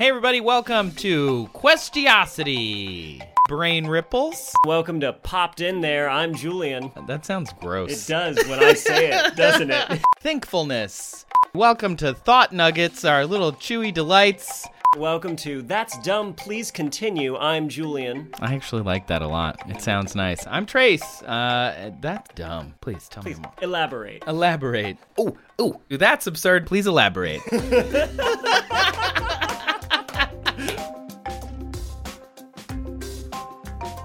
Hey, everybody, welcome to Questiosity. Brain ripples? Welcome to Popped In There. I'm Julian. That sounds gross. It does when I say it, doesn't it? Thinkfulness. Welcome to Thought Nuggets, our little chewy delights. Welcome to That's Dumb, Please Continue. I'm Julian. I actually like that a lot. It sounds nice. I'm Trace. Uh, that's dumb. Please tell Please me more. elaborate. Elaborate. Oh, oh, that's absurd. Please elaborate.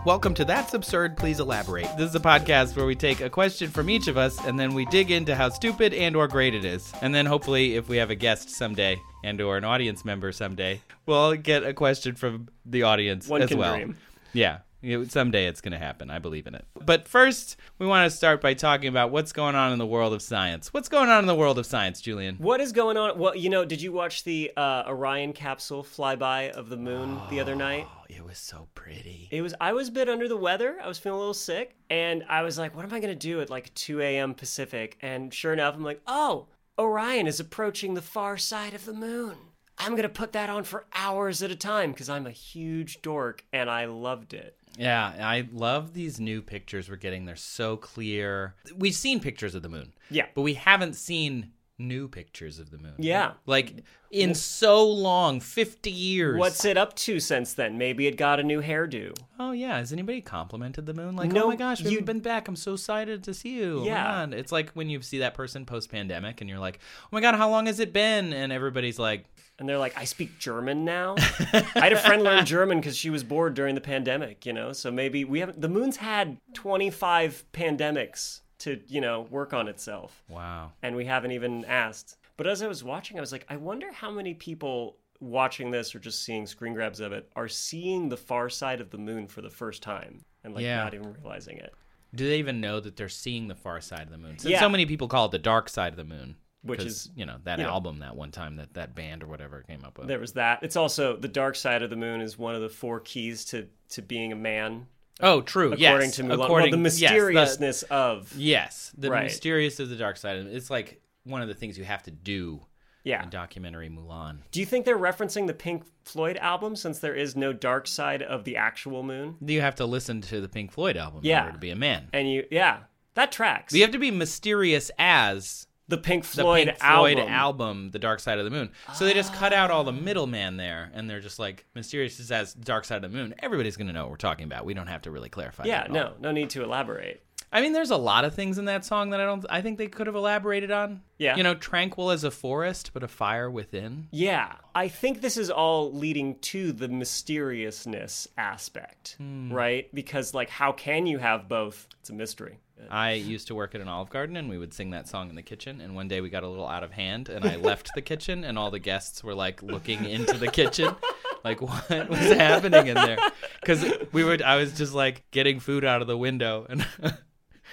Welcome to That's Absurd, Please Elaborate. This is a podcast where we take a question from each of us and then we dig into how stupid and or great it is. And then hopefully if we have a guest someday and or an audience member someday, we'll get a question from the audience One as can well. dream. Yeah. You know, someday it's going to happen. I believe in it. But first, we want to start by talking about what's going on in the world of science. What's going on in the world of science, Julian? What is going on? Well, you know, did you watch the uh, Orion capsule flyby of the moon the other night? Oh, it was so pretty. It was. I was a bit under the weather. I was feeling a little sick, and I was like, "What am I gonna do at like 2 a.m. Pacific?" And sure enough, I'm like, "Oh, Orion is approaching the far side of the moon. I'm gonna put that on for hours at a time because I'm a huge dork, and I loved it." Yeah, I love these new pictures we're getting. They're so clear. We've seen pictures of the moon. Yeah. But we haven't seen new pictures of the moon. Yeah. Like in so long, 50 years. What's it up to since then? Maybe it got a new hairdo. Oh yeah, has anybody complimented the moon? Like, No, oh my gosh, we you- haven't been back. I'm so excited to see you. Yeah. It's like when you see that person post pandemic, and you're like, oh my god, how long has it been? And everybody's like, And they're like, I speak German now. I had a friend learn German because she was bored during the pandemic, you know? So maybe we haven't, the moon's had 25 pandemics to, you know, work on itself. wow. And we haven't even asked. But as I was watching, I was like, I wonder how many people watching this or just seeing screen grabs of it are seeing the far side of the moon for the first time and like Yeah. not even realizing it. Do they even know that they're seeing the far side of the moon? Since Yeah. so many people call it the dark side of the moon, Which is- you know that album that one time that that band or whatever came up with. There was that. It's also the dark side of the moon is one of the four keys to, to being a man, oh, true. according yes. to Mulan. according well, the yes, the- mysteriousness of Yes, the Right. mysterious of the dark side. It's like one of the things you have to do yeah. in documentary Mulan. Do you think they're referencing the Pink Floyd album since there is no dark side of the actual moon? You have to listen to the Pink Floyd album in Yeah. order to be a man. And you, yeah, that tracks. You have to be mysterious as the Pink the Floyd, Pink Floyd album. album. The Dark Side of the Moon. So they just cut out all the middleman there, and they're just like mysterious is as Dark Side of the Moon. Everybody's gonna know what we're talking about. We don't have to really clarify. Yeah, no, no need to elaborate. I mean, there's a lot of things in that song that I don't. I think they could have elaborated on. Yeah. You know, tranquil as a forest, but a fire within. Yeah, I think this is all leading to the mysteriousness aspect, Hmm. right? Because, like, how can you have both? It's a mystery. I used to work at an Olive Garden, and we would sing that song in the kitchen. And one day we got a little out of hand, and I left the kitchen, and all the guests were like looking into the kitchen, like what was happening in there? Because we would, I was just like getting food out of the window, and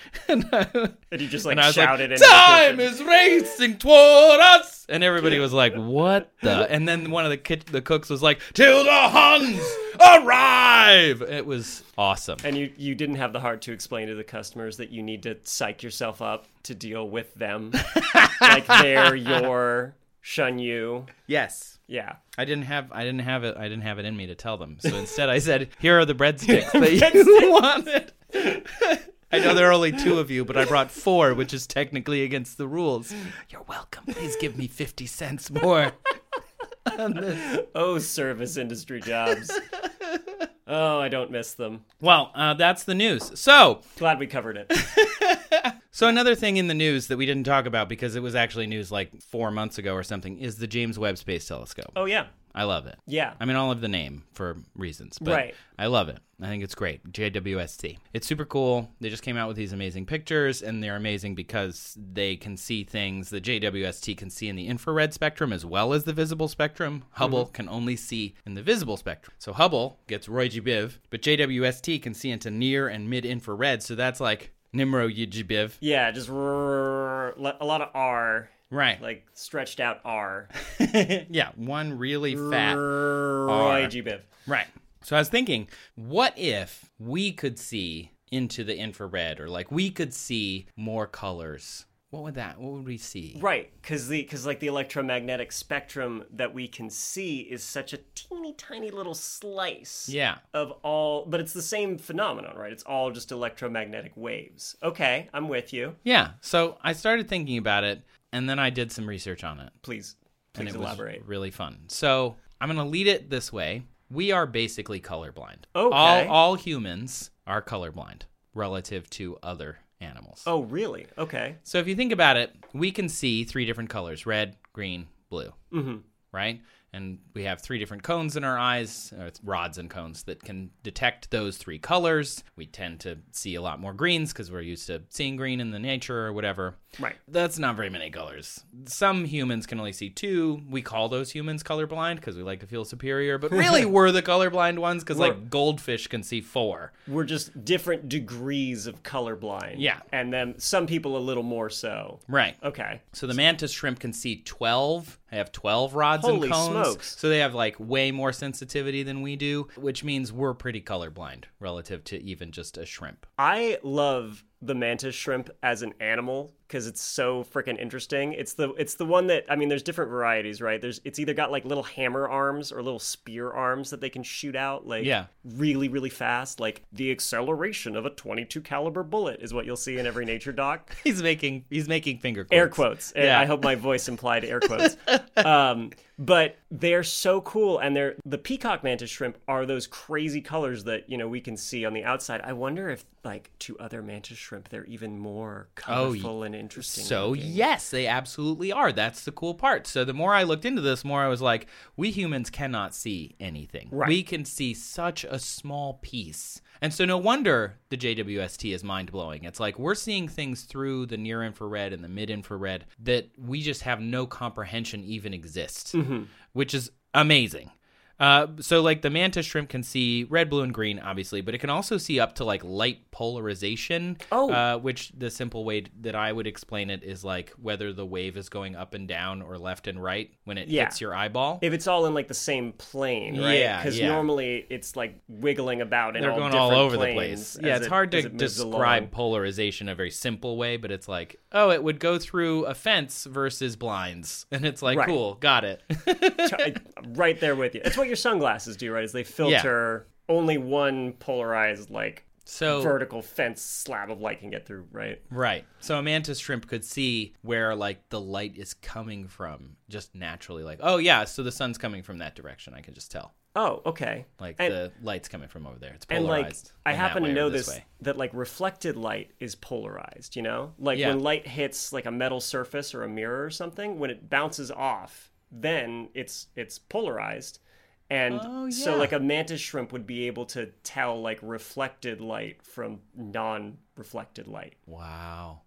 and, I, And you just like and shouted like, "Time is racing toward us," and everybody was like, "What the?" And then one of the kit- the cooks was like, "Till the Huns arrive!" It was awesome. And you, you didn't have the heart to explain to the customers that you need to psych yourself up to deal with them. like they're your shun you. Yes. Yeah. I didn't have I didn't have it I didn't have it in me to tell them. So instead I said, "Here are the breadsticks that you wanted." I know there are only two of you, but I brought four, which is technically against the rules. You're welcome. Please give me 50 cents more. Oh, service industry jobs. oh, I don't miss them. Well, uh, that's the news. So, Glad we covered it. so another thing in the news that we didn't talk about because it was actually news like 4 months ago or something is the James Webb Space Telescope. Oh, yeah. I love it. Yeah. I mean, I'll have the name for reasons, but Right. I love it. I think it's great. JWST. It's super cool. They just came out with these amazing pictures, and they're amazing because they can see things the JWST can see in the infrared spectrum as well as the visible spectrum. Hubble mm-hmm. can only see in the visible spectrum. So Hubble gets Roy G. Biv, but JWST can see into near and mid infrared. So that's like Nimro G. Biv. Yeah, just rrrr, le- a lot of R, Right. like stretched out R. yeah, one really fat. Biv. Right. So I was thinking, what if we could see into the infrared or like we could see more colors what would that? What would we see? Right, because the because like the electromagnetic spectrum that we can see is such a teeny tiny little slice. Yeah. Of all, but it's the same phenomenon, right? It's all just electromagnetic waves. Okay, I'm with you. Yeah. So I started thinking about it, and then I did some research on it, Please, and please it elaborate. was really fun. So I'm going to lead it this way. We are basically colorblind. Okay. All all humans are colorblind relative to other animals. Oh, really? Okay. So if you think about it, we can see three different colors: red, green, blue. Mm-hmm. Right? And we have three different cones in our eyes, rods and cones that can detect those three colors. We tend to see a lot more greens because we're used to seeing green in the nature or whatever. Right. That's not very many colors. Some humans can only see two. We call those humans colorblind because we like to feel superior, but really we're the colorblind ones because like goldfish can see four. We're just different degrees of colorblind. Yeah. And then some people a little more so. Right. Okay. So the mantis shrimp can see 12. They have 12 rods Holy and cones. smokes. So they have like way more sensitivity than we do, which means we're pretty colorblind relative to even just a shrimp. I love the mantis shrimp as an animal because it's so freaking interesting. It's the it's the one that I mean, there's different varieties, right? There's it's either got like little hammer arms or little spear arms that they can shoot out like Yeah. really really fast. Like the acceleration of a 22 caliber bullet is what you'll see in every nature doc. He's making he's making finger quotes. air quotes. Yeah. I hope my voice implied air quotes. um, but they're so cool, and they're the peacock mantis shrimp are those crazy colors that you know we can see on the outside. I wonder if, like, to other mantis shrimp, they're even more colorful and interesting. So looking. yes, they absolutely are. That's the cool part. So the more I looked into this, more I was like, we humans cannot see anything. Right. We can see such a small piece. And so no wonder the JWST is mind blowing. It's like we're seeing things through the near infrared and the mid infrared that we just have no comprehension even exist, Mm-hmm. which is amazing. Uh, so like the mantis shrimp can see red, blue, and green, obviously, but it can also see up to like light polarization. Oh. uh, which the simple way that I would explain it is like whether the wave is going up and down or left and right when it Yeah. hits your eyeball. If it's all in like the same plane, right? Yeah, Because yeah. normally it's like wiggling about in They're all going all over the planes place. Yeah, it's it- hard to describe along. polarization in a very simple way, but it's like, oh, it would go through a fence versus blinds, and it's like, Right. cool, got it. Right there with you. It's what your sunglasses do, right? Is they filter only one polarized like so vertical fence slab of light can get through, right? Right. So a mantis shrimp could see where like the light is coming from just naturally like, oh yeah, so the sun's coming from that direction. I can just tell. Oh, okay. Like And- the light's coming from over there. It's polarized. And like I happen to know this this way. that like reflected light is polarized, you know? Like Yeah. when light hits like a metal surface or a mirror or something, when it bounces off, then it's it's polarized. And Oh, so like a mantis shrimp would be able to tell like reflected light from non-reflected light, Wow.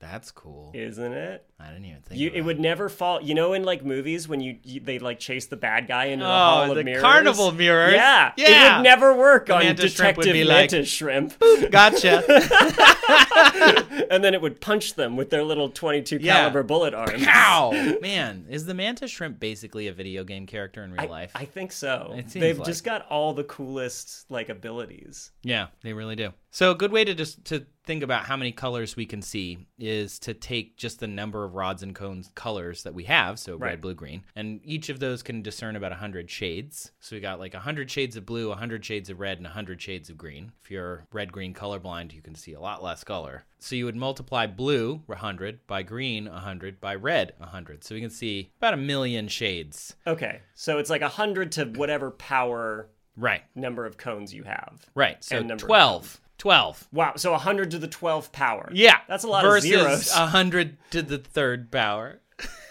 That's cool. isn't it? I didn't even think You, of it that. would never fall. You know, in like movies when you, you they like chase the bad guy into the Oh, hall of mirrors, carnival mirrors. Yeah, yeah, it would never work on mantis shrimp would Detective be like, Mantis Shrimp. Gotcha. and then it would punch them with their little 22 Yeah. caliber bullet arms. Ow! Man, is the mantis shrimp basically a video game character in real I, life? I think so. It seems They've like. just got all the coolest like abilities. Yeah, they really do. So a good way to just to think about how many colors we can see is to take just the number of rods and cones colors that we have, so red, blue, green, and each of those can discern about 100 shades. So we got like 100 shades of blue, 100 shades of red, and 100 shades of green. If you're red green colorblind, you can see a lot less color. So you would multiply blue 100 by green 100 by red 100. So we can see about a million shades. Okay, so it's like 100 to whatever power Right. number of cones you have. Right. So And number of 12. 12. Wow, so 100 to the 12th power. Yeah, That's a lot versus of zeros. a hundred to the third power.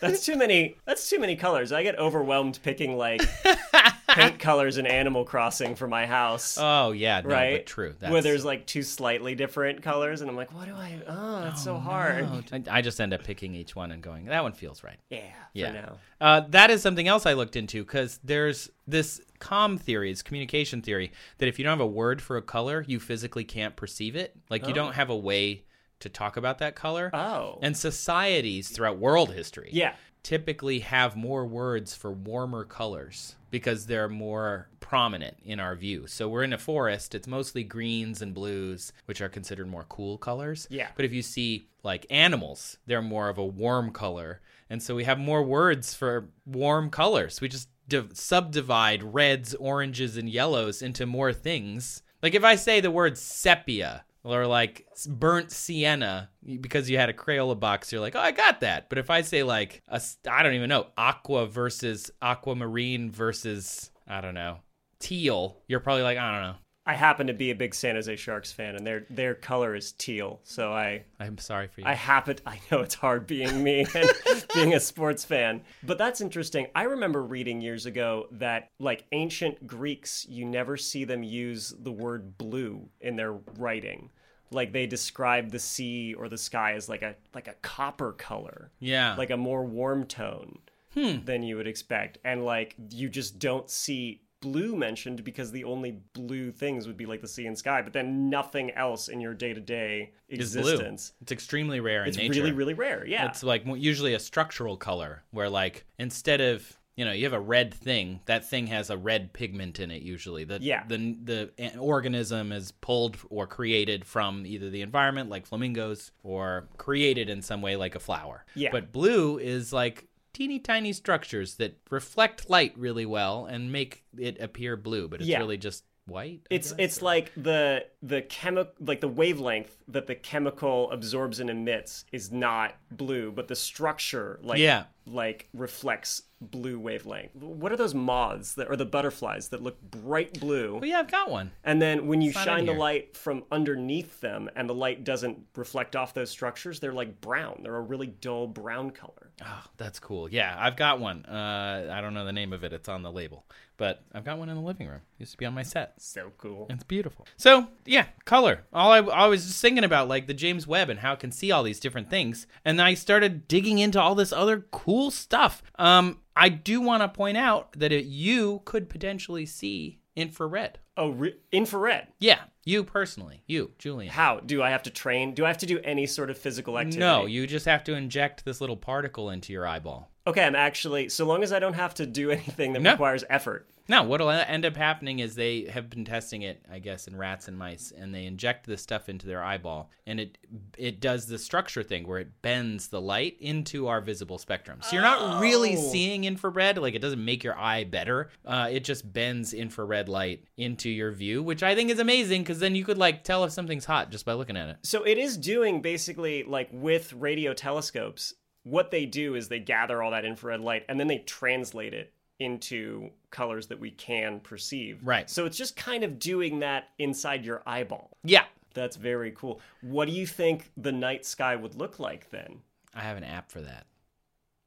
That's too many. That's too many colors. I get overwhelmed picking like paint colors in Animal Crossing for my house. Oh yeah, no, right? but true. That's, Where there's like two slightly different colors, and I'm like, what do I? Oh, that's so hard. Oh, I, I just end up picking each one and going, that one feels right. Yeah, Yeah. Uh, that is something else I looked into because there's this com theory, it's communication theory, that if you don't have a word for a color, you physically can't perceive it. Like you don't have a way to talk about that color. Oh, And societies throughout world history yeah. typically have more words for warmer colors because they're more prominent in our view. So we're in a forest, it's mostly greens and blues, which are considered more cool colors. Yeah. But if you see like animals, they're more of a warm color. And so we have more words for warm colors. We just div- subdivide reds, oranges, and yellows into more things. Like if I say the word sepia, or like burnt sienna because you had a Crayola box, you're like, oh, I got that. But if I say like a, I don't even know, aqua versus aquamarine versus I don't know, teal, you're probably like, I don't know. I happen to be a big San Jose Sharks fan, and their their color is teal. So I I'm sorry for you. I happen. I know it's hard being me and being a sports fan, but that's interesting. I remember reading years ago that like ancient Greeks, you never see them use the word blue in their writing. Like they describe the sea or the sky as like a like a copper color, yeah. like a more warm tone hmm. than you would expect, and like you just don't see blue mentioned because the only blue things would be like the sea and sky, but then nothing else in your day to day existence. It's extremely rare in It's nature. really, really rare. Yeah. It's like usually a structural color where like instead of you know you have a red thing that thing has a red pigment in it usually the Yeah. the the organism is pulled or created from either the environment like flamingos or created in some way like a flower Yeah. but blue is like teeny tiny structures that reflect light really well and make it appear blue but it's Yeah. really just white I It's guess, it's or- like the the chemical like the wavelength that the chemical absorbs and emits is not blue, but the structure like Yeah. like reflects blue wavelength. What are those moths that or the butterflies that look bright blue? well yeah i've got one And then when you shine the light from underneath them and the light doesn't reflect off those structures, they're like brown. They're a really dull brown color. Oh, that's cool. Yeah, I've got one. Uh, I don't know the name of it. It's on the label, but I've got one in the living room. Used to be on my set. So cool. It's beautiful. So yeah, color. All I, I was just thinking about like the James Webb and how it can see all these different things, and I started digging into all this other cool stuff. Um, I do want to point out that it, you could potentially see infrared. Oh, re- infrared. Yeah, you personally, you, Julian. How do I have to train? Do I have to do any sort of physical activity? No, you just have to inject this little particle into your eyeball. Okay, I'm actually so long as I don't have to do anything that No. requires effort. No, what'll end up happening is they have been testing it, I guess, in rats and mice, and they inject this stuff into their eyeball, and it it does the structure thing where it bends the light into our visible spectrum. So you're not really Oh. seeing infrared; like it doesn't make your eye better. Uh, it just bends infrared light into your view, which I think is amazing because then you could like tell if something's hot just by looking at it. So it is doing basically like with radio telescopes. What they do is they gather all that infrared light and then they translate it into colors that we can perceive. Right. So it's just kind of doing that inside your eyeball. Yeah, That's very cool. What do you think the night sky would look like then? I have an app for that.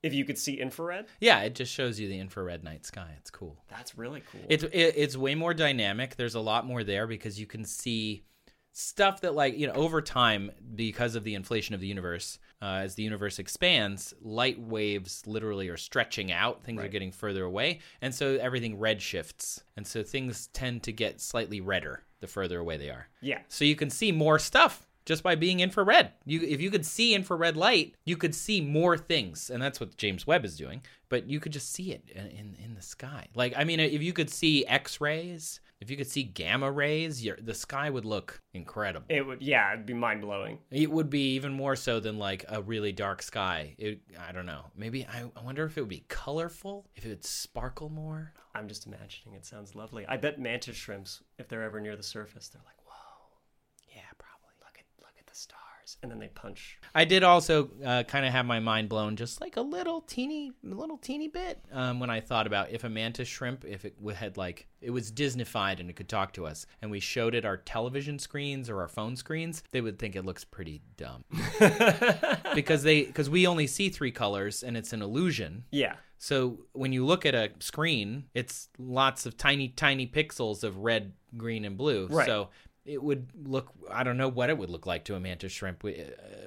If you could see infrared? Yeah, it just shows you the infrared night sky. It's cool. That's really cool. It's it, it's way more dynamic. There's a lot more there because you can see stuff that like you know over time because of the inflation of the universe uh, as the universe expands light waves literally are stretching out things are getting further away and so everything red shifts and so things tend to get slightly redder the further away they are yeah. so you can see more stuff just by being infrared. You if you could see infrared light, you could see more things, and that's what James Webb is doing. But you could just see it in in, in the sky. Like I mean, if you could see X rays, if you could see gamma rays, your, the sky would look incredible. It would yeah, it'd be mind blowing. It would be even more so than like a really dark sky. It, I don't know. Maybe I, I wonder if it would be colorful, if it would sparkle more. I'm just imagining it sounds lovely. I bet mantis shrimps, if they're ever near the surface, they're like, whoa, Yeah, probably. look at look at the stars. And then they punch. I did also uh, kind of have my mind blown just like a little teeny, little teeny bit um, when I thought about if a mantis shrimp, if it had like, it was Disneyfied and it could talk to us, and we showed it our television screens or our phone screens, they would think it looks pretty dumb because they because we only see three colors and it's an illusion. Yeah. So when you look at a screen, it's lots of tiny, tiny pixels of red, green, and blue. Right. So it would look. I don't know what it would look like to a mantis shrimp, uh,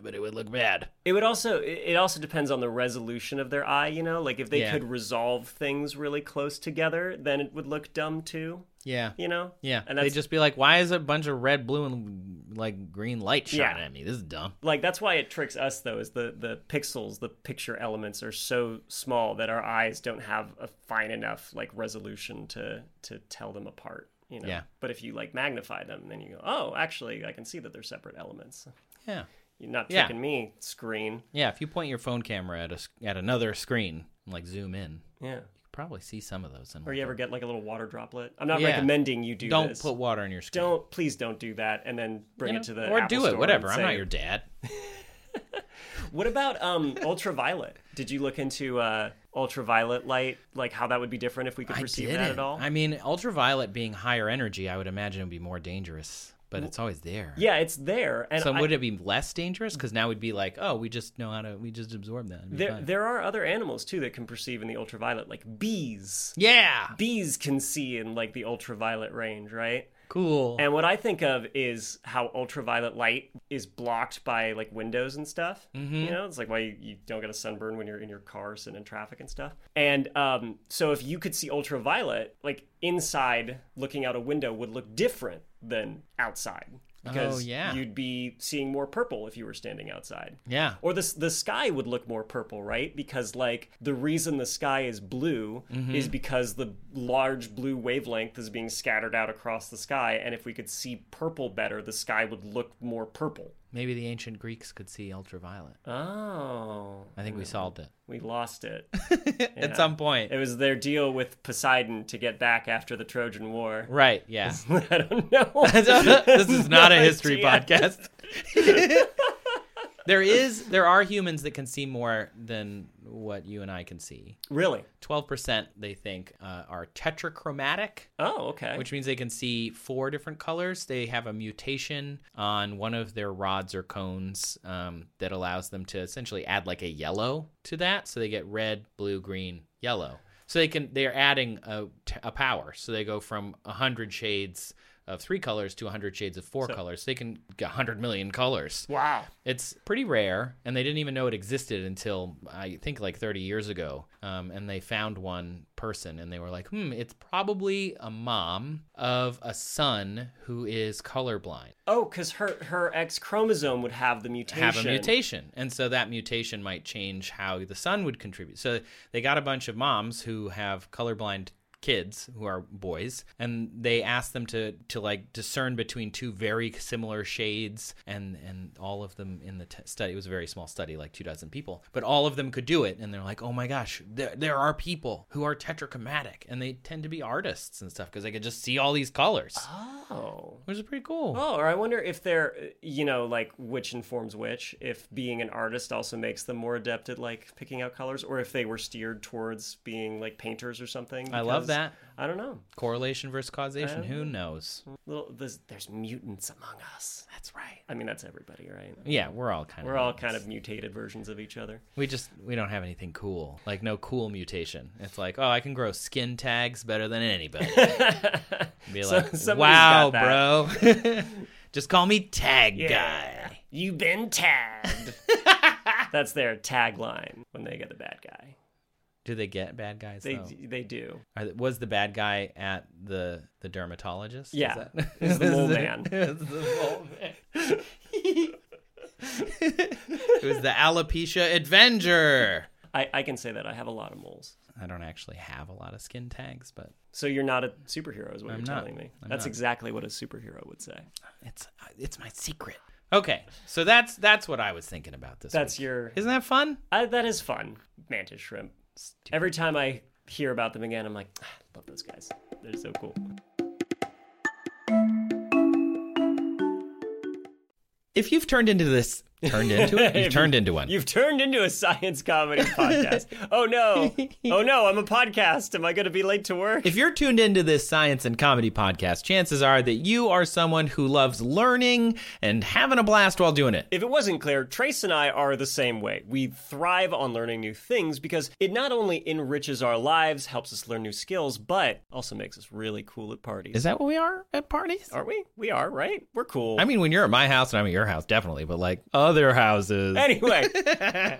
but it would look bad. It would also it it also depends on the resolution of their eye, you know? Like if they Yeah. could resolve things really close together, then it would look dumb too, Yeah. you know? Yeah, And they'd just be like, "Why is a bunch of red, blue, and like green light shining Yeah. at me? This is dumb." like that's why it tricks us though is the the pixels the picture elements are so small that our eyes don't have a fine enough like resolution to to tell them apart you know Yeah. but if you like magnify them then you go oh actually i can see that they're separate elements Yeah, you're not Yeah. tricking me screen yeah. If you point your phone camera at a at another screen and like zoom in, you yeah could probably see some of those. In or you ever get like a little water droplet i'm not Yeah. recommending you do don't this put water in your screen. don't please don't do that and then bring You it to the or Apple do it, whatever. I'm not your dad. What about um ultraviolet? Did you look into uh ultraviolet light, like how that would be different if we could perceive that at all? I mean, ultraviolet being higher energy, I would imagine it would be more dangerous, but it's always there. yeah, it's there, and So I- would it be less dangerous? Because now we'd be like, oh, we just know how to, we just absorb that. There fine. there are other animals too that can perceive in the ultraviolet, like bees. yeah, Bees can see in like the ultraviolet range, right? Cool. And what I think of is how ultraviolet light is blocked by like windows and stuff. Mm-hmm. You know, it's like why you, you don't get a sunburn when you're in your car sitting in traffic and stuff. And um, so if you could see ultraviolet, like inside looking out a window would look different than outside. Because Oh, yeah. you'd be seeing more purple if you were standing outside. yeah, Or the the sky would look more purple, right? Because like the reason the sky is blue Mm-hmm. is because the large blue wavelength is being scattered out across the sky, and if we could see purple better, the sky would look more purple. Maybe the ancient Greeks could see ultraviolet. Oh, I think we mm. solved it we lost it. at some point. It was their deal with Poseidon to get back after the Trojan War. right? Yeah. I don't know. this is not a history idea. podcast. there is, there are humans that can see more than what you and I can see. Really? Twelve percent, they think, uh, are tetrachromatic. Oh, okay. which means they can see four different colors. They have a mutation on one of their rods or cones um, that allows them to essentially add like a yellow to that, so they get red, blue, green, yellow. So they can they're adding a, a power. So they go from hundred shades of three colors to 100 shades of four colors. They can get 100 million colors. wow. It's pretty rare, and they didn't even know it existed until I think like 30 years ago. Um, and they found one person, and they were like, "Hmm, it's probably a mom of a son who is colorblind, Oh, because her her X chromosome would have the mutation. have a mutation, and so that mutation might change how the son would contribute." So they got a bunch of moms who have colorblind kids who are boys and they asked them to to like discern between two very similar shades and and all of them in the t- study it was a very small study like two dozen people but all of them could do it and they're like oh my gosh there, there are people who are tetrachromatic and they tend to be artists and stuff because they could just see all these colors Oh. which is pretty cool Oh, or I wonder if they're, you know, like which informs which. If being an artist also makes them more adept at like picking out colors, or if they were steered towards being like painters or something. i love because- that I don't know. correlation versus causation who knows Little, there's, there's mutants among us. that's right I mean, that's everybody, right? yeah we're all kind We're of all kind of mutated versions of each other. We just we don't have anything cool. Like no cool mutation. It's like, oh, I can grow skin tags better than anybody. Be So- like, somebody's wow, got bro. just call me tag guy. You've been tagged. that's their tagline when they get the bad guy. Do they get bad guys? They though? they do. Are, was the bad guy at the the dermatologist? Is Yeah. that- It's the mole man. It's the mole man. it was the alopecia Avenger. I, I can say that I have a lot of moles. I don't actually have a lot of skin tags, but So you're not a superhero, is what I'm you're not. telling me. I'm That's not. exactly what a superhero would say. it's uh, it's my secret. Okay, so that's that's what I was thinking about this. That's week. your. Isn't that fun? I, that is fun. Mantis shrimp. Every time I hear about them again, I'm like, ah, love those guys. They're so cool. If you've turned into this Turned into it? You've turned into one. You've turned into a science comedy podcast. oh no. Oh no, I'm a podcast. Am I going to be late to work? If you're tuned into this science and comedy podcast, chances are that you are someone who loves learning and having a blast while doing it. If it wasn't clear, Trace and I are the same way. We thrive on learning new things because it not only enriches our lives, helps us learn new skills, but also makes us really cool at parties. Is that what we are at parties? Aren't we? We are, right? We're cool. I mean, when you're at my house and I'm at your house, definitely, but like other houses. Anyway,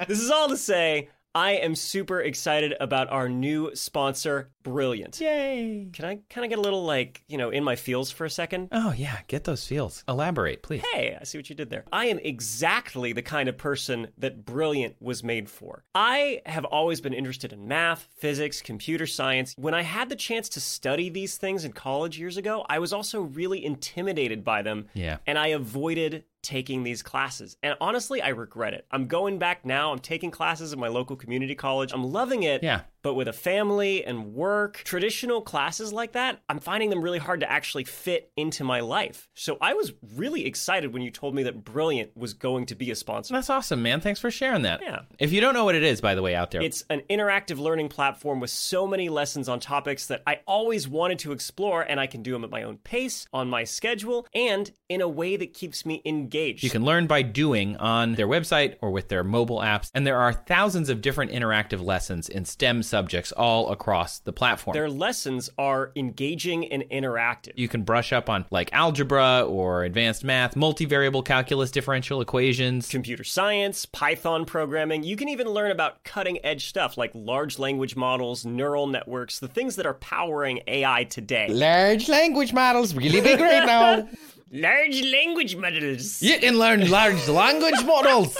this is all to say I am super excited about our new sponsor, Brilliant. Yay. Can I kind of get a little like, you know, in my feels for a second? Oh, yeah. Get those feels. Elaborate, please. Hey, I see what you did there. I am exactly the kind of person that Brilliant was made for. I have always been interested in math, physics, computer science. When I had the chance to study these things in college years ago, I was also really intimidated by them. Yeah. And I avoided taking these classes. And honestly, I regret it. I'm going back now. I'm taking classes at my local community college. I'm loving it. Yeah. But with a family and work, traditional classes like that, I'm finding them really hard to actually fit into my life. So I was really excited when you told me that Brilliant was going to be a sponsor. That's awesome, man. Thanks for sharing that. Yeah. If you don't know what it is, by the way, out there, It's an interactive learning platform with so many lessons on topics that I always wanted to explore, and I can do them at my own pace, on my schedule, and in a way that keeps me engaged. You can learn by doing on their website or with their mobile apps, and there are thousands of different interactive lessons in STEM subjects all across the platform. Their lessons are engaging and interactive. you can brush up on like algebra or advanced math, multivariable calculus, differential equations. computer science, Python programming. You can even learn about cutting edge stuff like large language models, neural networks, the things that are powering AI today. Large language models, really big right now. Large language models. You can learn large language models.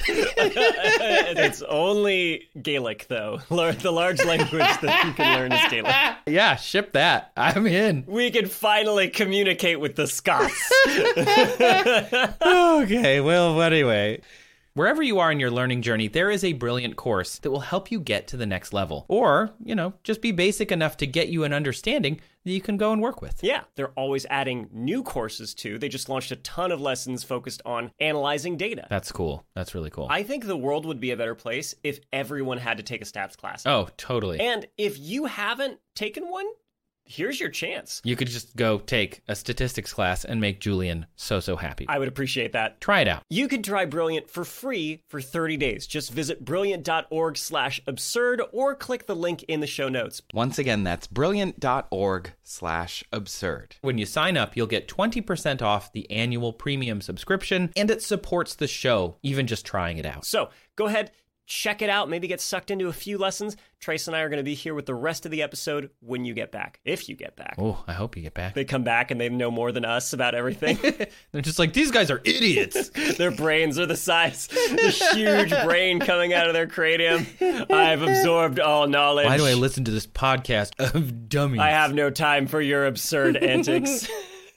it's only Gaelic, though. The large language that you can learn is Gaelic. Yeah, ship that. I'm in. We can finally communicate with the Scots. okay, well, anyway. Wherever you are in your learning journey, there is a brilliant course that will help you get to the next level. Or, you know, just be basic enough to get you an understanding that you can go and work with. yeah, they're always adding new courses too. They just launched a ton of lessons focused on analyzing data. That's cool. That's really cool. I think the world would be a better place if everyone had to take a stats class. oh, totally. And if you haven't taken one, here's your chance. you could just go take a statistics class and make Julian so, so happy. I would appreciate that. Try it out. You can try Brilliant for free for 30 days. Just visit brilliant.org slash absurd or click the link in the show notes. Once again, that's brilliant.org slash absurd. When you sign up, you'll get 20% off the annual premium subscription, and it supports the show, even just trying it out. So go ahead, check it out, maybe get sucked into a few lessons. Trace and I are going to be here with the rest of the episode when you get back, if you get back. Oh, I hope you get back. They come back and they know more than us about everything. They're just like, these guys are idiots. their brains are the size, the huge brain coming out of their cranium. I've absorbed all knowledge. Why do I listen to this podcast of dummies? I have no time for your absurd antics.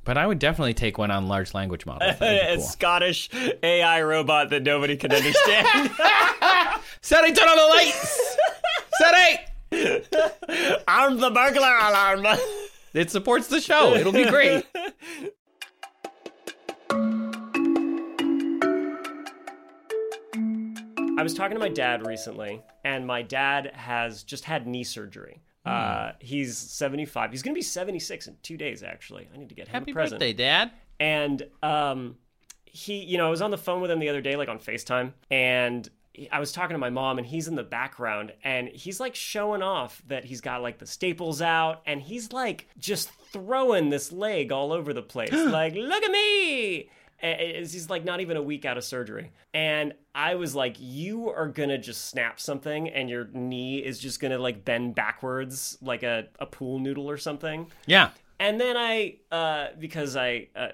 But I would definitely take one on large language models. A cool. Scottish AI robot that nobody can understand. Sari, turn on the lights! Sari! Arm the burglar alarm. It supports the show. It'll be great. I was talking to my dad recently, and my dad has just had knee surgery. Hmm. Uh, he's 75. He's going to be 76 in two days, actually. I need to get him Happy a present. birthday, Dad. And um, he, you know, I was on the phone with him the other day, like on FaceTime, and I was talking to my mom, and he's in the background, and he's like showing off that he's got like the staples out, and he's like just throwing this leg all over the place, like, look at me. And he's like not even a week out of surgery. And I was like, you are gonna just snap something, and your knee is just gonna like bend backwards like a, a pool noodle or something. Yeah. And then I, uh, because I uh,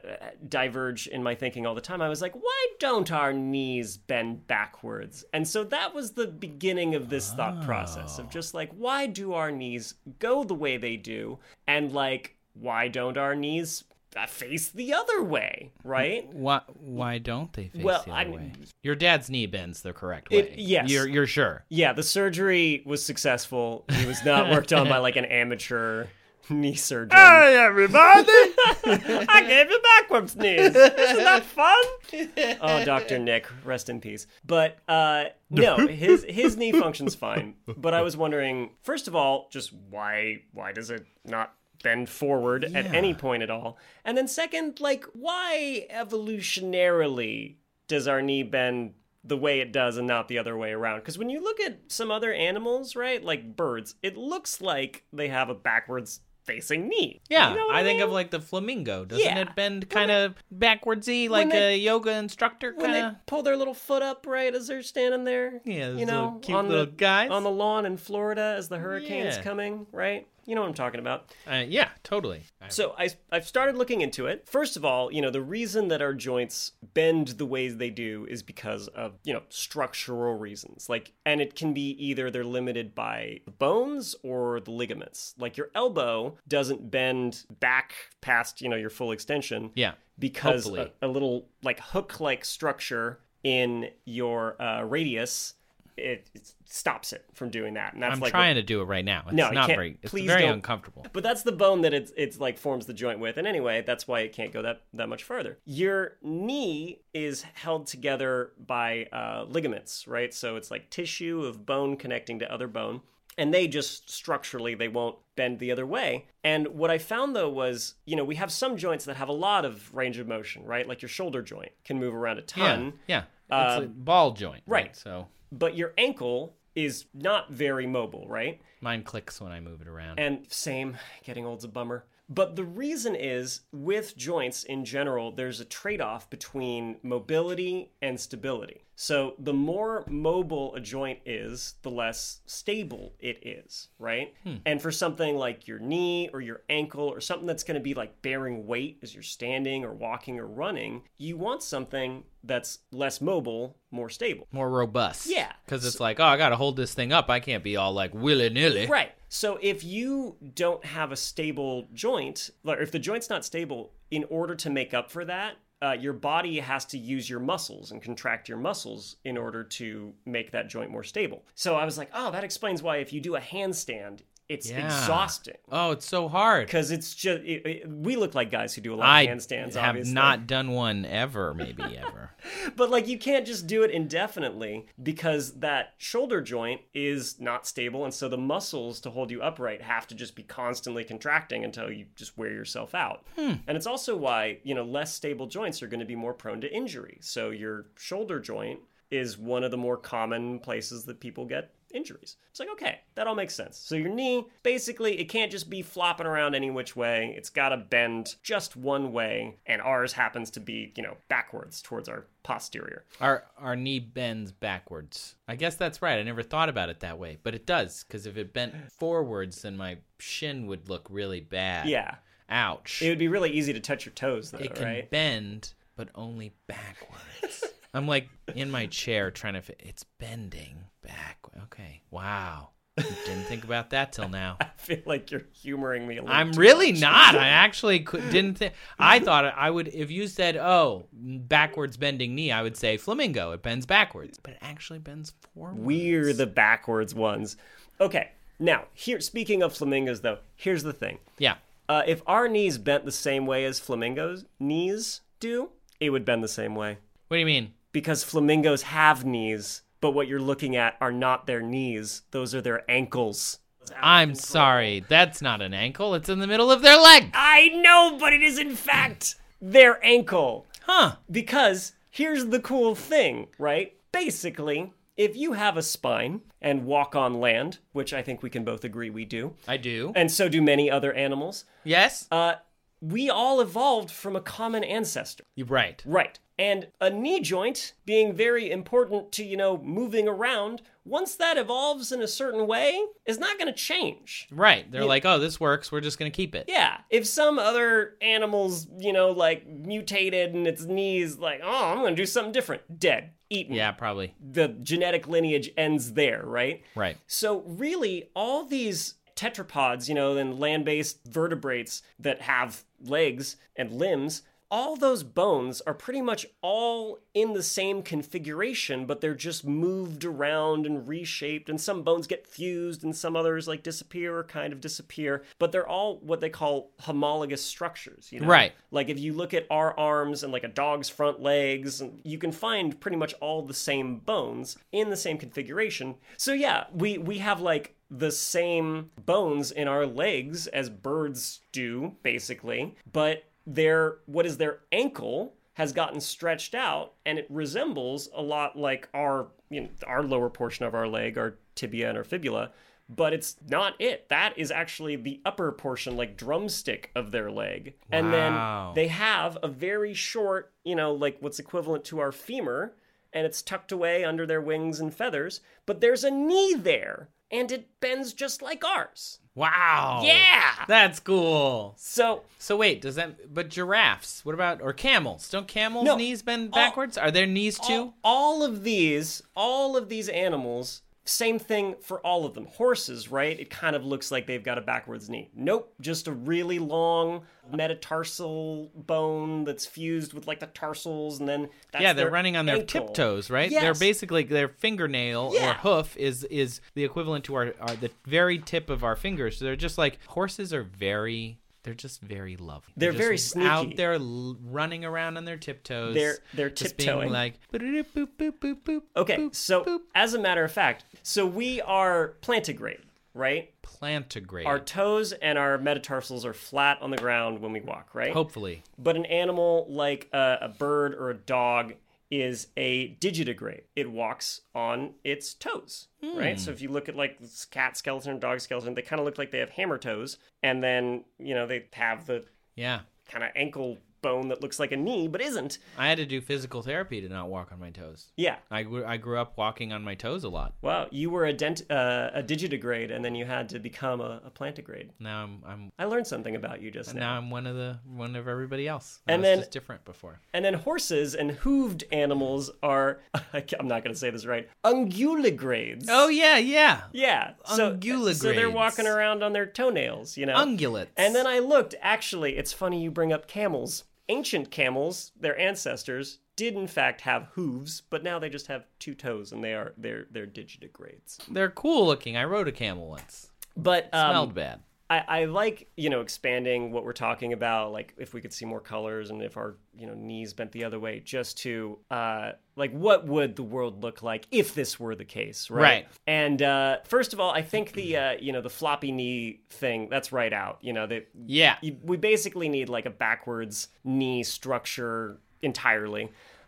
diverge in my thinking all the time, I was like, why don't our knees bend backwards? And so that was the beginning of this thought process of just like, why do our knees go the way they do? And like, why don't our knees uh, face the other way, right? Why? Why don't they face Well, the other I'm- way? Your dad's knee bends the correct It- way. yes. You're you're sure. Yeah, the surgery was successful. He was not worked on by like an amateur knee surgeon. Hey, everybody! I gave you backwards knees. Isn't that fun? Oh, Dr. Nick, rest in peace. But uh, no, his his knee functions fine. But I was wondering, first of all, just why why does it not bend forward at any point at all? And then second, like why evolutionarily does our knee bend the way it does and not the other way around? Because when you look at some other animals, right, like birds, it looks like they have a backwards facing me. Yeah, You know I think mean? of like the flamingo. Doesn't Yeah. it bend kind of backwardsy, like they- a yoga instructor kind they of? pull their little foot up right as they're standing there. Yeah, you know, cute on little the, guys. on the lawn in Florida as the hurricane's Yeah. coming, right? You know what I'm talking about. Uh, yeah, totally. So I, I've started looking into it. First of all, you know, the reason that our joints bend the ways they do is because of, you know, structural reasons. Like, and it can be either they're limited by the bones or the ligaments. Like your elbow doesn't bend back past, you know, your full extension yeah, because a, a little like hook-like structure in your uh, radius it, it stops it from doing that. And that's I'm like trying to do it right now. It's No, not very. It's please very don't. uncomfortable. but that's the bone that it's it's like forms the joint with. And anyway, that's why it can't go that that much further. Your knee is held together by uh, ligaments, right? So it's like tissue of bone connecting to other bone. And they just structurally they won't bend the other way. And what I found though was, you know, we have some joints that have a lot of range of motion, right? Like your shoulder joint can move around a ton. Yeah, yeah. It's a ball joint, right. right? So But your ankle is not very mobile, right? mine clicks when I move it around. And same, getting old's a bummer. But the reason is with joints in general, there's a trade off between mobility and stability. So the more mobile a joint is, the less stable it is, right? Hmm. And for something like your knee or your ankle or something that's going to be like bearing weight as you're standing or walking or running, you want something that's less mobile, more stable. More robust. Yeah. Because it's like, oh, I got to hold this thing up. I can't be all like willy nilly. Right. So if you don't have a stable joint, or if the joint's not stable, in order to make up for that, uh, your body has to use your muscles and contract your muscles in order to make that joint more stable. So I was like, oh, that explains why if you do a handstand, it's Yeah. exhausting. Oh, it's so hard. Because it's just, it, it- we look like guys who do a lot I of handstands, I have obviously. not done one ever, maybe ever. But like you can't just do it indefinitely because that shoulder joint is not stable and so the muscles to hold you upright have to just be constantly contracting until you just wear yourself out. Hmm. And it's also why, you know, less stable joints are going to be more prone to injury. So your shoulder joint is one of the more common places that people get injuries. It's like, okay, that all makes sense. So your knee, basically, it can't just be flopping around any which way. It's got to bend just one way, and ours happens to be, you know, backwards towards our posterior. Our our knee bends backwards. I guess that's right. I never thought about it that way, but it does because if it bent forwards, then my shin would look really bad. Yeah. Ouch. It would be really easy to touch your toes, though, it can right? bend, but only backwards. I'm like in my chair trying to. Fit. It's bending back. Okay. Wow. Didn't think about that till now. I feel like you're humoring me a little. I'm really much. not. I actually could, didn't think. I thought I would. If you said, "Oh, backwards bending knee," I would say flamingo. It bends backwards, but it actually bends forward. We're the backwards ones. Okay. Now, here, speaking of flamingos, though, here's the thing. Yeah. Uh, if our knees bent the same way as flamingos' knees do, it would bend the same way. What do you mean? Because flamingos have knees, but what you're looking at are not their knees, those are their ankles. I'm sorry. That's not an ankle. It's in the middle of their leg. I know, but it is in fact their ankle. Huh. Because here's the cool thing, right? Basically, if you have a spine and walk on land, which I think we can both agree we do, I do. and so do many other animals, Yes. uh, we all evolved from a common ancestor. You're right. Right. And a knee joint being very important to, you know, moving around, once that evolves in a certain way, is not going to change. Right. They're like, oh, this works. We're just gonna keep it. Yeah. If some other animal's, you know, like mutated and its knees, like, oh, I'm going to do something different, dead, eaten. Yeah, probably. The genetic lineage ends there, right? Right. So really, all these tetrapods, you know, and land-based vertebrates that have legs and limbs, all those bones are pretty much all in the same configuration, but they're just moved around and reshaped. And some bones get fused, and some others like disappear or kind of disappear. But they're all what they call homologous structures. You know? Right. Like if you look at our arms and like a dog's front legs, you can find pretty much all the same bones in the same configuration. So yeah, we we have like the same bones in our legs as birds do, basically, but their what is their ankle has gotten stretched out and it resembles a lot like our you know, our lower portion of our leg, our tibia and our fibula, but it's not it. That is actually the upper portion, like drumstick of their leg. And then they have a very short, you know, like what's equivalent to our femur, and it's tucked away under their wings and feathers, but there's a knee there, and it bends just like ours. Wow. Yeah! That's cool. So So wait, does that but giraffes? What about or camels? Don't camels No. knees bend All- backwards? Are their knees too? all, all of these, all of these animals, same thing for all of them. Horses, right? It kind of looks like they've got a backwards knee. Nope, just a really long metatarsal bone that's fused with like the tarsals, and then that's yeah, they're their running on their ankle. tiptoes, right? They're basically their fingernail or hoof is is the equivalent to our, our the very tip of our fingers. So they're just like horses are very they're just very lovely. They're just very sneaky. out there l- running around on their tiptoes. They're- they're tiptoeing. like boop boop boop boop boop. Okay, so as a matter of fact, so we are plantigrade, right? plantigrade. Our toes and our metatarsals are flat on the ground when we walk, right? Hopefully, But an animal like a, a bird or a dog is a digitigrade. It walks on its toes, right? So if you look at like this cat skeleton or dog skeleton, they kind of look like they have hammer toes, and then you know they have the yeah. kind of ankle bone that looks like a knee but isn't. I had to do physical therapy to not walk on my toes. Yeah. I grew, I grew up walking on my toes a lot. Wow, you were a dent uh, a digitigrade, and then you had to become a, a plantigrade. Now I'm I'm I learned something about you just now. now I'm one of the one of everybody else. I And then- just different before. And then horses and hooved animals are, I'm not going to say this right, unguligrades. Oh yeah, yeah. yeah. So, Unguligrades. so they're walking around on their toenails, you know? Ungulates. and then I looked, actually, it's funny you bring up camels. Ancient camels, their ancestors, did in fact have hooves, but now they just have two toes and they are they're they're digitigrades. they're cool looking. I rode a camel once. But um, Smelled bad. I, I like you know expanding what we're talking about like if we could see more colors and if our you know knees bent the other way just to uh like what would the world look like if this were the case right, Right. and uh first of all i think the uh you know the floppy knee thing that's right out you know that Yeah. you, we basically need like a backwards knee structure entirely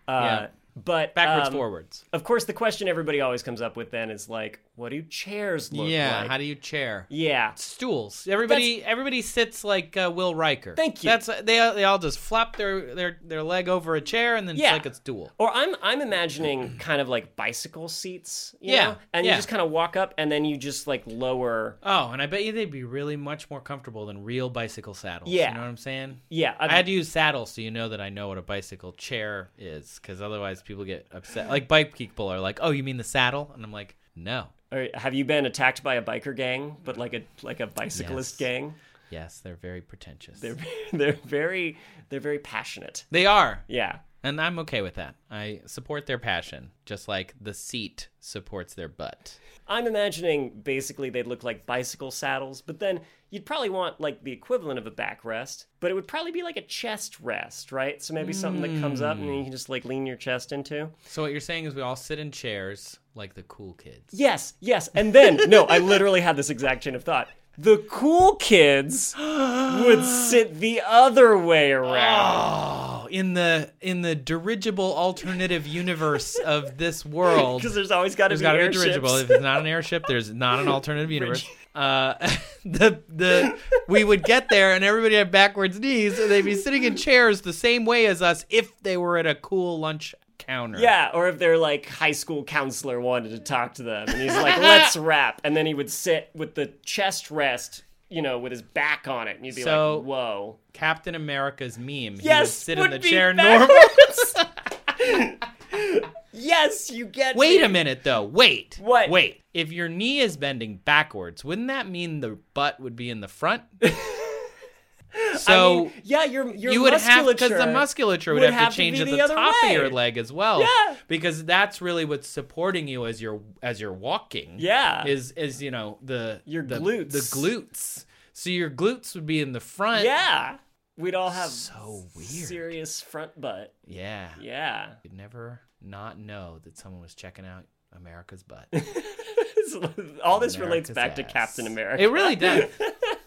uh Yeah. But Backwards, um, forwards. of course the question everybody always comes up with then is like what do chairs look Yeah. like How do you chair? yeah Stools. Everybody, everybody sits like uh, Will Riker. Thank you. That's they. They all just flop their their their leg over a chair and then Yeah. it's like a stool. Or I'm I'm imagining kind of like bicycle seats, you Yeah, know? and yeah. you just kind of walk up and then you just like lower. Oh, and I bet you they'd be really much more comfortable than real bicycle saddles. Yeah. You know what I'm saying? Yeah, I had to use saddles so you know that I know what a bicycle chair is, because otherwise people get upset. Like bike people are like, "Oh, you mean the saddle?" And I'm like, "No." Or have you been attacked by a biker gang, but like a like a bicyclist Yes. gang? Yes, they're very pretentious. They're they're very they're very passionate. They are, Yeah. And I'm okay with that. I support their passion, just like the seat supports their butt. I'm imagining basically they'd look like bicycle saddles, but then you'd probably want like the equivalent of a backrest, but it would probably be like a chest rest, right? So maybe something that comes up and then you can just like lean your chest into. So what you're saying is we all sit in chairs like the cool kids. Yes, yes. And then, no, I literally had this exact chain of thought. The cool kids would sit the other way around. Oh, in the in the dirigible alternative universe of this world, Because there's always got to be got to be a dirigible. If it's not an airship, there's not an alternative universe. Uh, the the we would get there and everybody had backwards knees and they'd be sitting in chairs the same way as us if they were at a cool lunch counter. Yeah, or if their like high school counselor wanted to talk to them, and he's like, "Let's rap," and then he would sit with the chest rest, you know, with his back on it, and you'd be So- like, "Whoa." Captain America's meme. He would Yes, sit would in the be chair normal. Yes, you get. Wait me. a minute though. Wait. What? Wait. If your knee is bending backwards, wouldn't that mean the butt would be in the front? So mean, yeah, your your you would have musculature because the musculature would, would have, to change be at the the top way. of your leg as well. Yeah. because that's really what's supporting you as you're as you're walking. Yeah. is is you know the Your the, glutes. the glutes. So your glutes would be in the front. Yeah, we'd all have So weird. serious front butt. yeah. Yeah, You'd never not know that someone was checking out America's butt. all this relates America's back to. Captain America. It really does.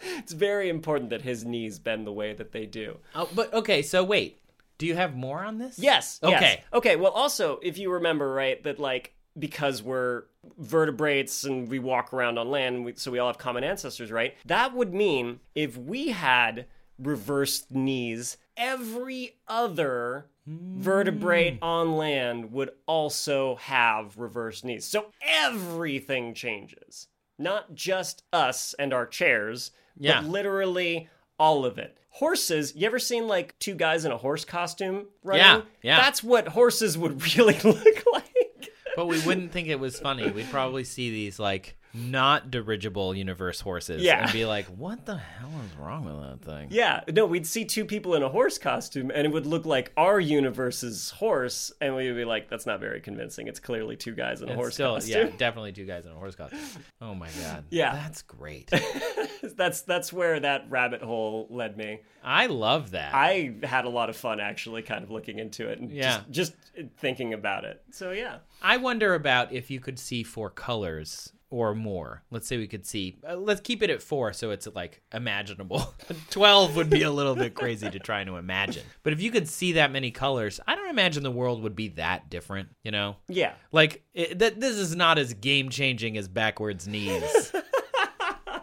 it's very important that his knees bend the way that they do. oh, but okay, so wait. Do you have more on this? Yes. yes. Okay. Okay. Well, also, if you remember, right, that like because we're vertebrates and we walk around on land, we, so we all have common ancestors, right? That would mean if we had reversed knees, every other hmm. vertebrate on land would also have reversed knees. So everything changes. Not just us and our chairs, Yeah. literally all of it. Horses, you ever seen like two guys in a horse costume running? Yeah, yeah. That's what horses would really look like. But we wouldn't think it was funny. We'd probably see these like not dirigible universe horses Yeah. and be like, "What the hell is wrong with that thing?" Yeah, no, we'd see two people in a horse costume and it would look like our universe's horse, and we'd be like, that's not very convincing. It's clearly two guys in a It's horse still, costume. yeah, definitely two guys in a horse costume. Oh my god, Yeah. that's great. that's that's where that rabbit hole led me. I love that. I had a lot of fun actually kind of looking into it and Yeah. just, just thinking about it. So yeah. I wonder about if you could see four colors or more. Let's say we could see. Uh, let's keep it at four, so it's like imaginable. Twelve would be a little bit crazy to try to imagine. But if you could see that many colors, I don't imagine the world would be that different. You know, Yeah. like it, that. This is not as game changing as backwards knees.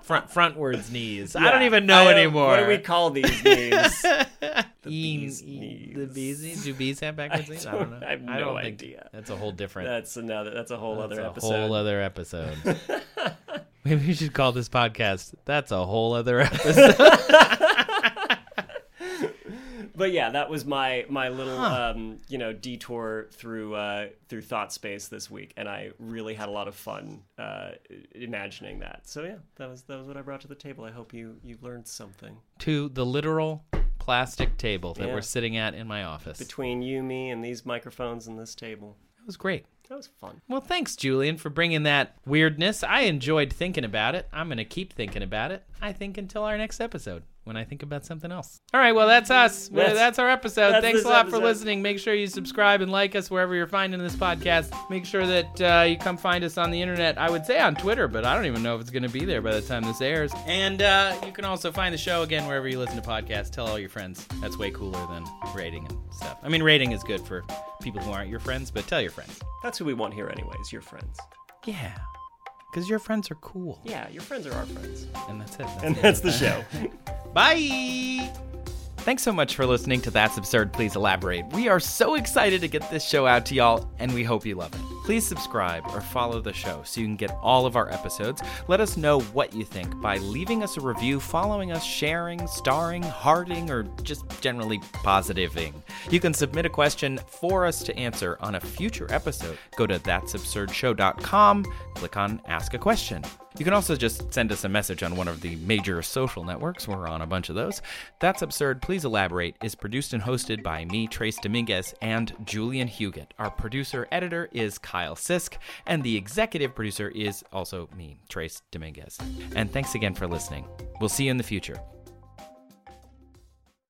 Front frontwards knees. I don't even know don't- anymore. What do we call these knees? E- bee's e-. The bees? Do bees have backwards knees? I don't know. I have I no don't think idea. that's a whole different. that's another that's a whole That's other a episode. whole other episode. Maybe we should call this podcast. That's a whole other episode. but yeah, that was my my little um, you know detour through uh, through thought space this week, and I really had a lot of fun uh, imagining that. So yeah, that was that was what I brought to the table. I hope you you learned something to the literal plastic table that Yeah. we're sitting at in my office. between you, me, and these microphones and this table. It was great. That was fun. Well, thanks, Julian, for bringing that weirdness. I enjoyed thinking about it. I'm going to keep thinking about it. I think until our next episode when I think about something else. All right, well, that's us. That's- That's, our episode. that's Thanks a lot for listening. Make sure you subscribe and like us wherever you're finding this podcast. Make sure that uh, you come find us on the internet. I would say on Twitter, but I don't even know if it's going to be there by the time this airs. And uh, you can also find the show again wherever you listen to podcasts. Tell all your friends. That's way cooler than rating and stuff. I mean, rating is good for people who aren't your friends, but tell your friends. That's who we want here, anyways. Your friends. Yeah. Because your friends are cool. Yeah, your friends are our friends, And that's it. That's and it. that's the show. Bye. Thanks so much for listening to That's Absurd, Please Elaborate. We are so excited to get this show out to y'all, and we hope you love it. Please subscribe or follow the show so you can get all of our episodes. Let us know what you think by leaving us a review, following us, sharing, starring, hearting, or just generally positiving. You can submit a question for us to answer on a future episode. Go to that'sabsurdshow.com, click on Ask a Question. You can also just send us a message on one of the major social networks. We're on a bunch of those. That's Absurd, Please Elaborate is produced and hosted by me, Trace Dominguez, and Julian Huguet. Our producer editor is Kyle Sisk, and the executive producer is also me, Trace Dominguez. And thanks again for listening. We'll see you in the future.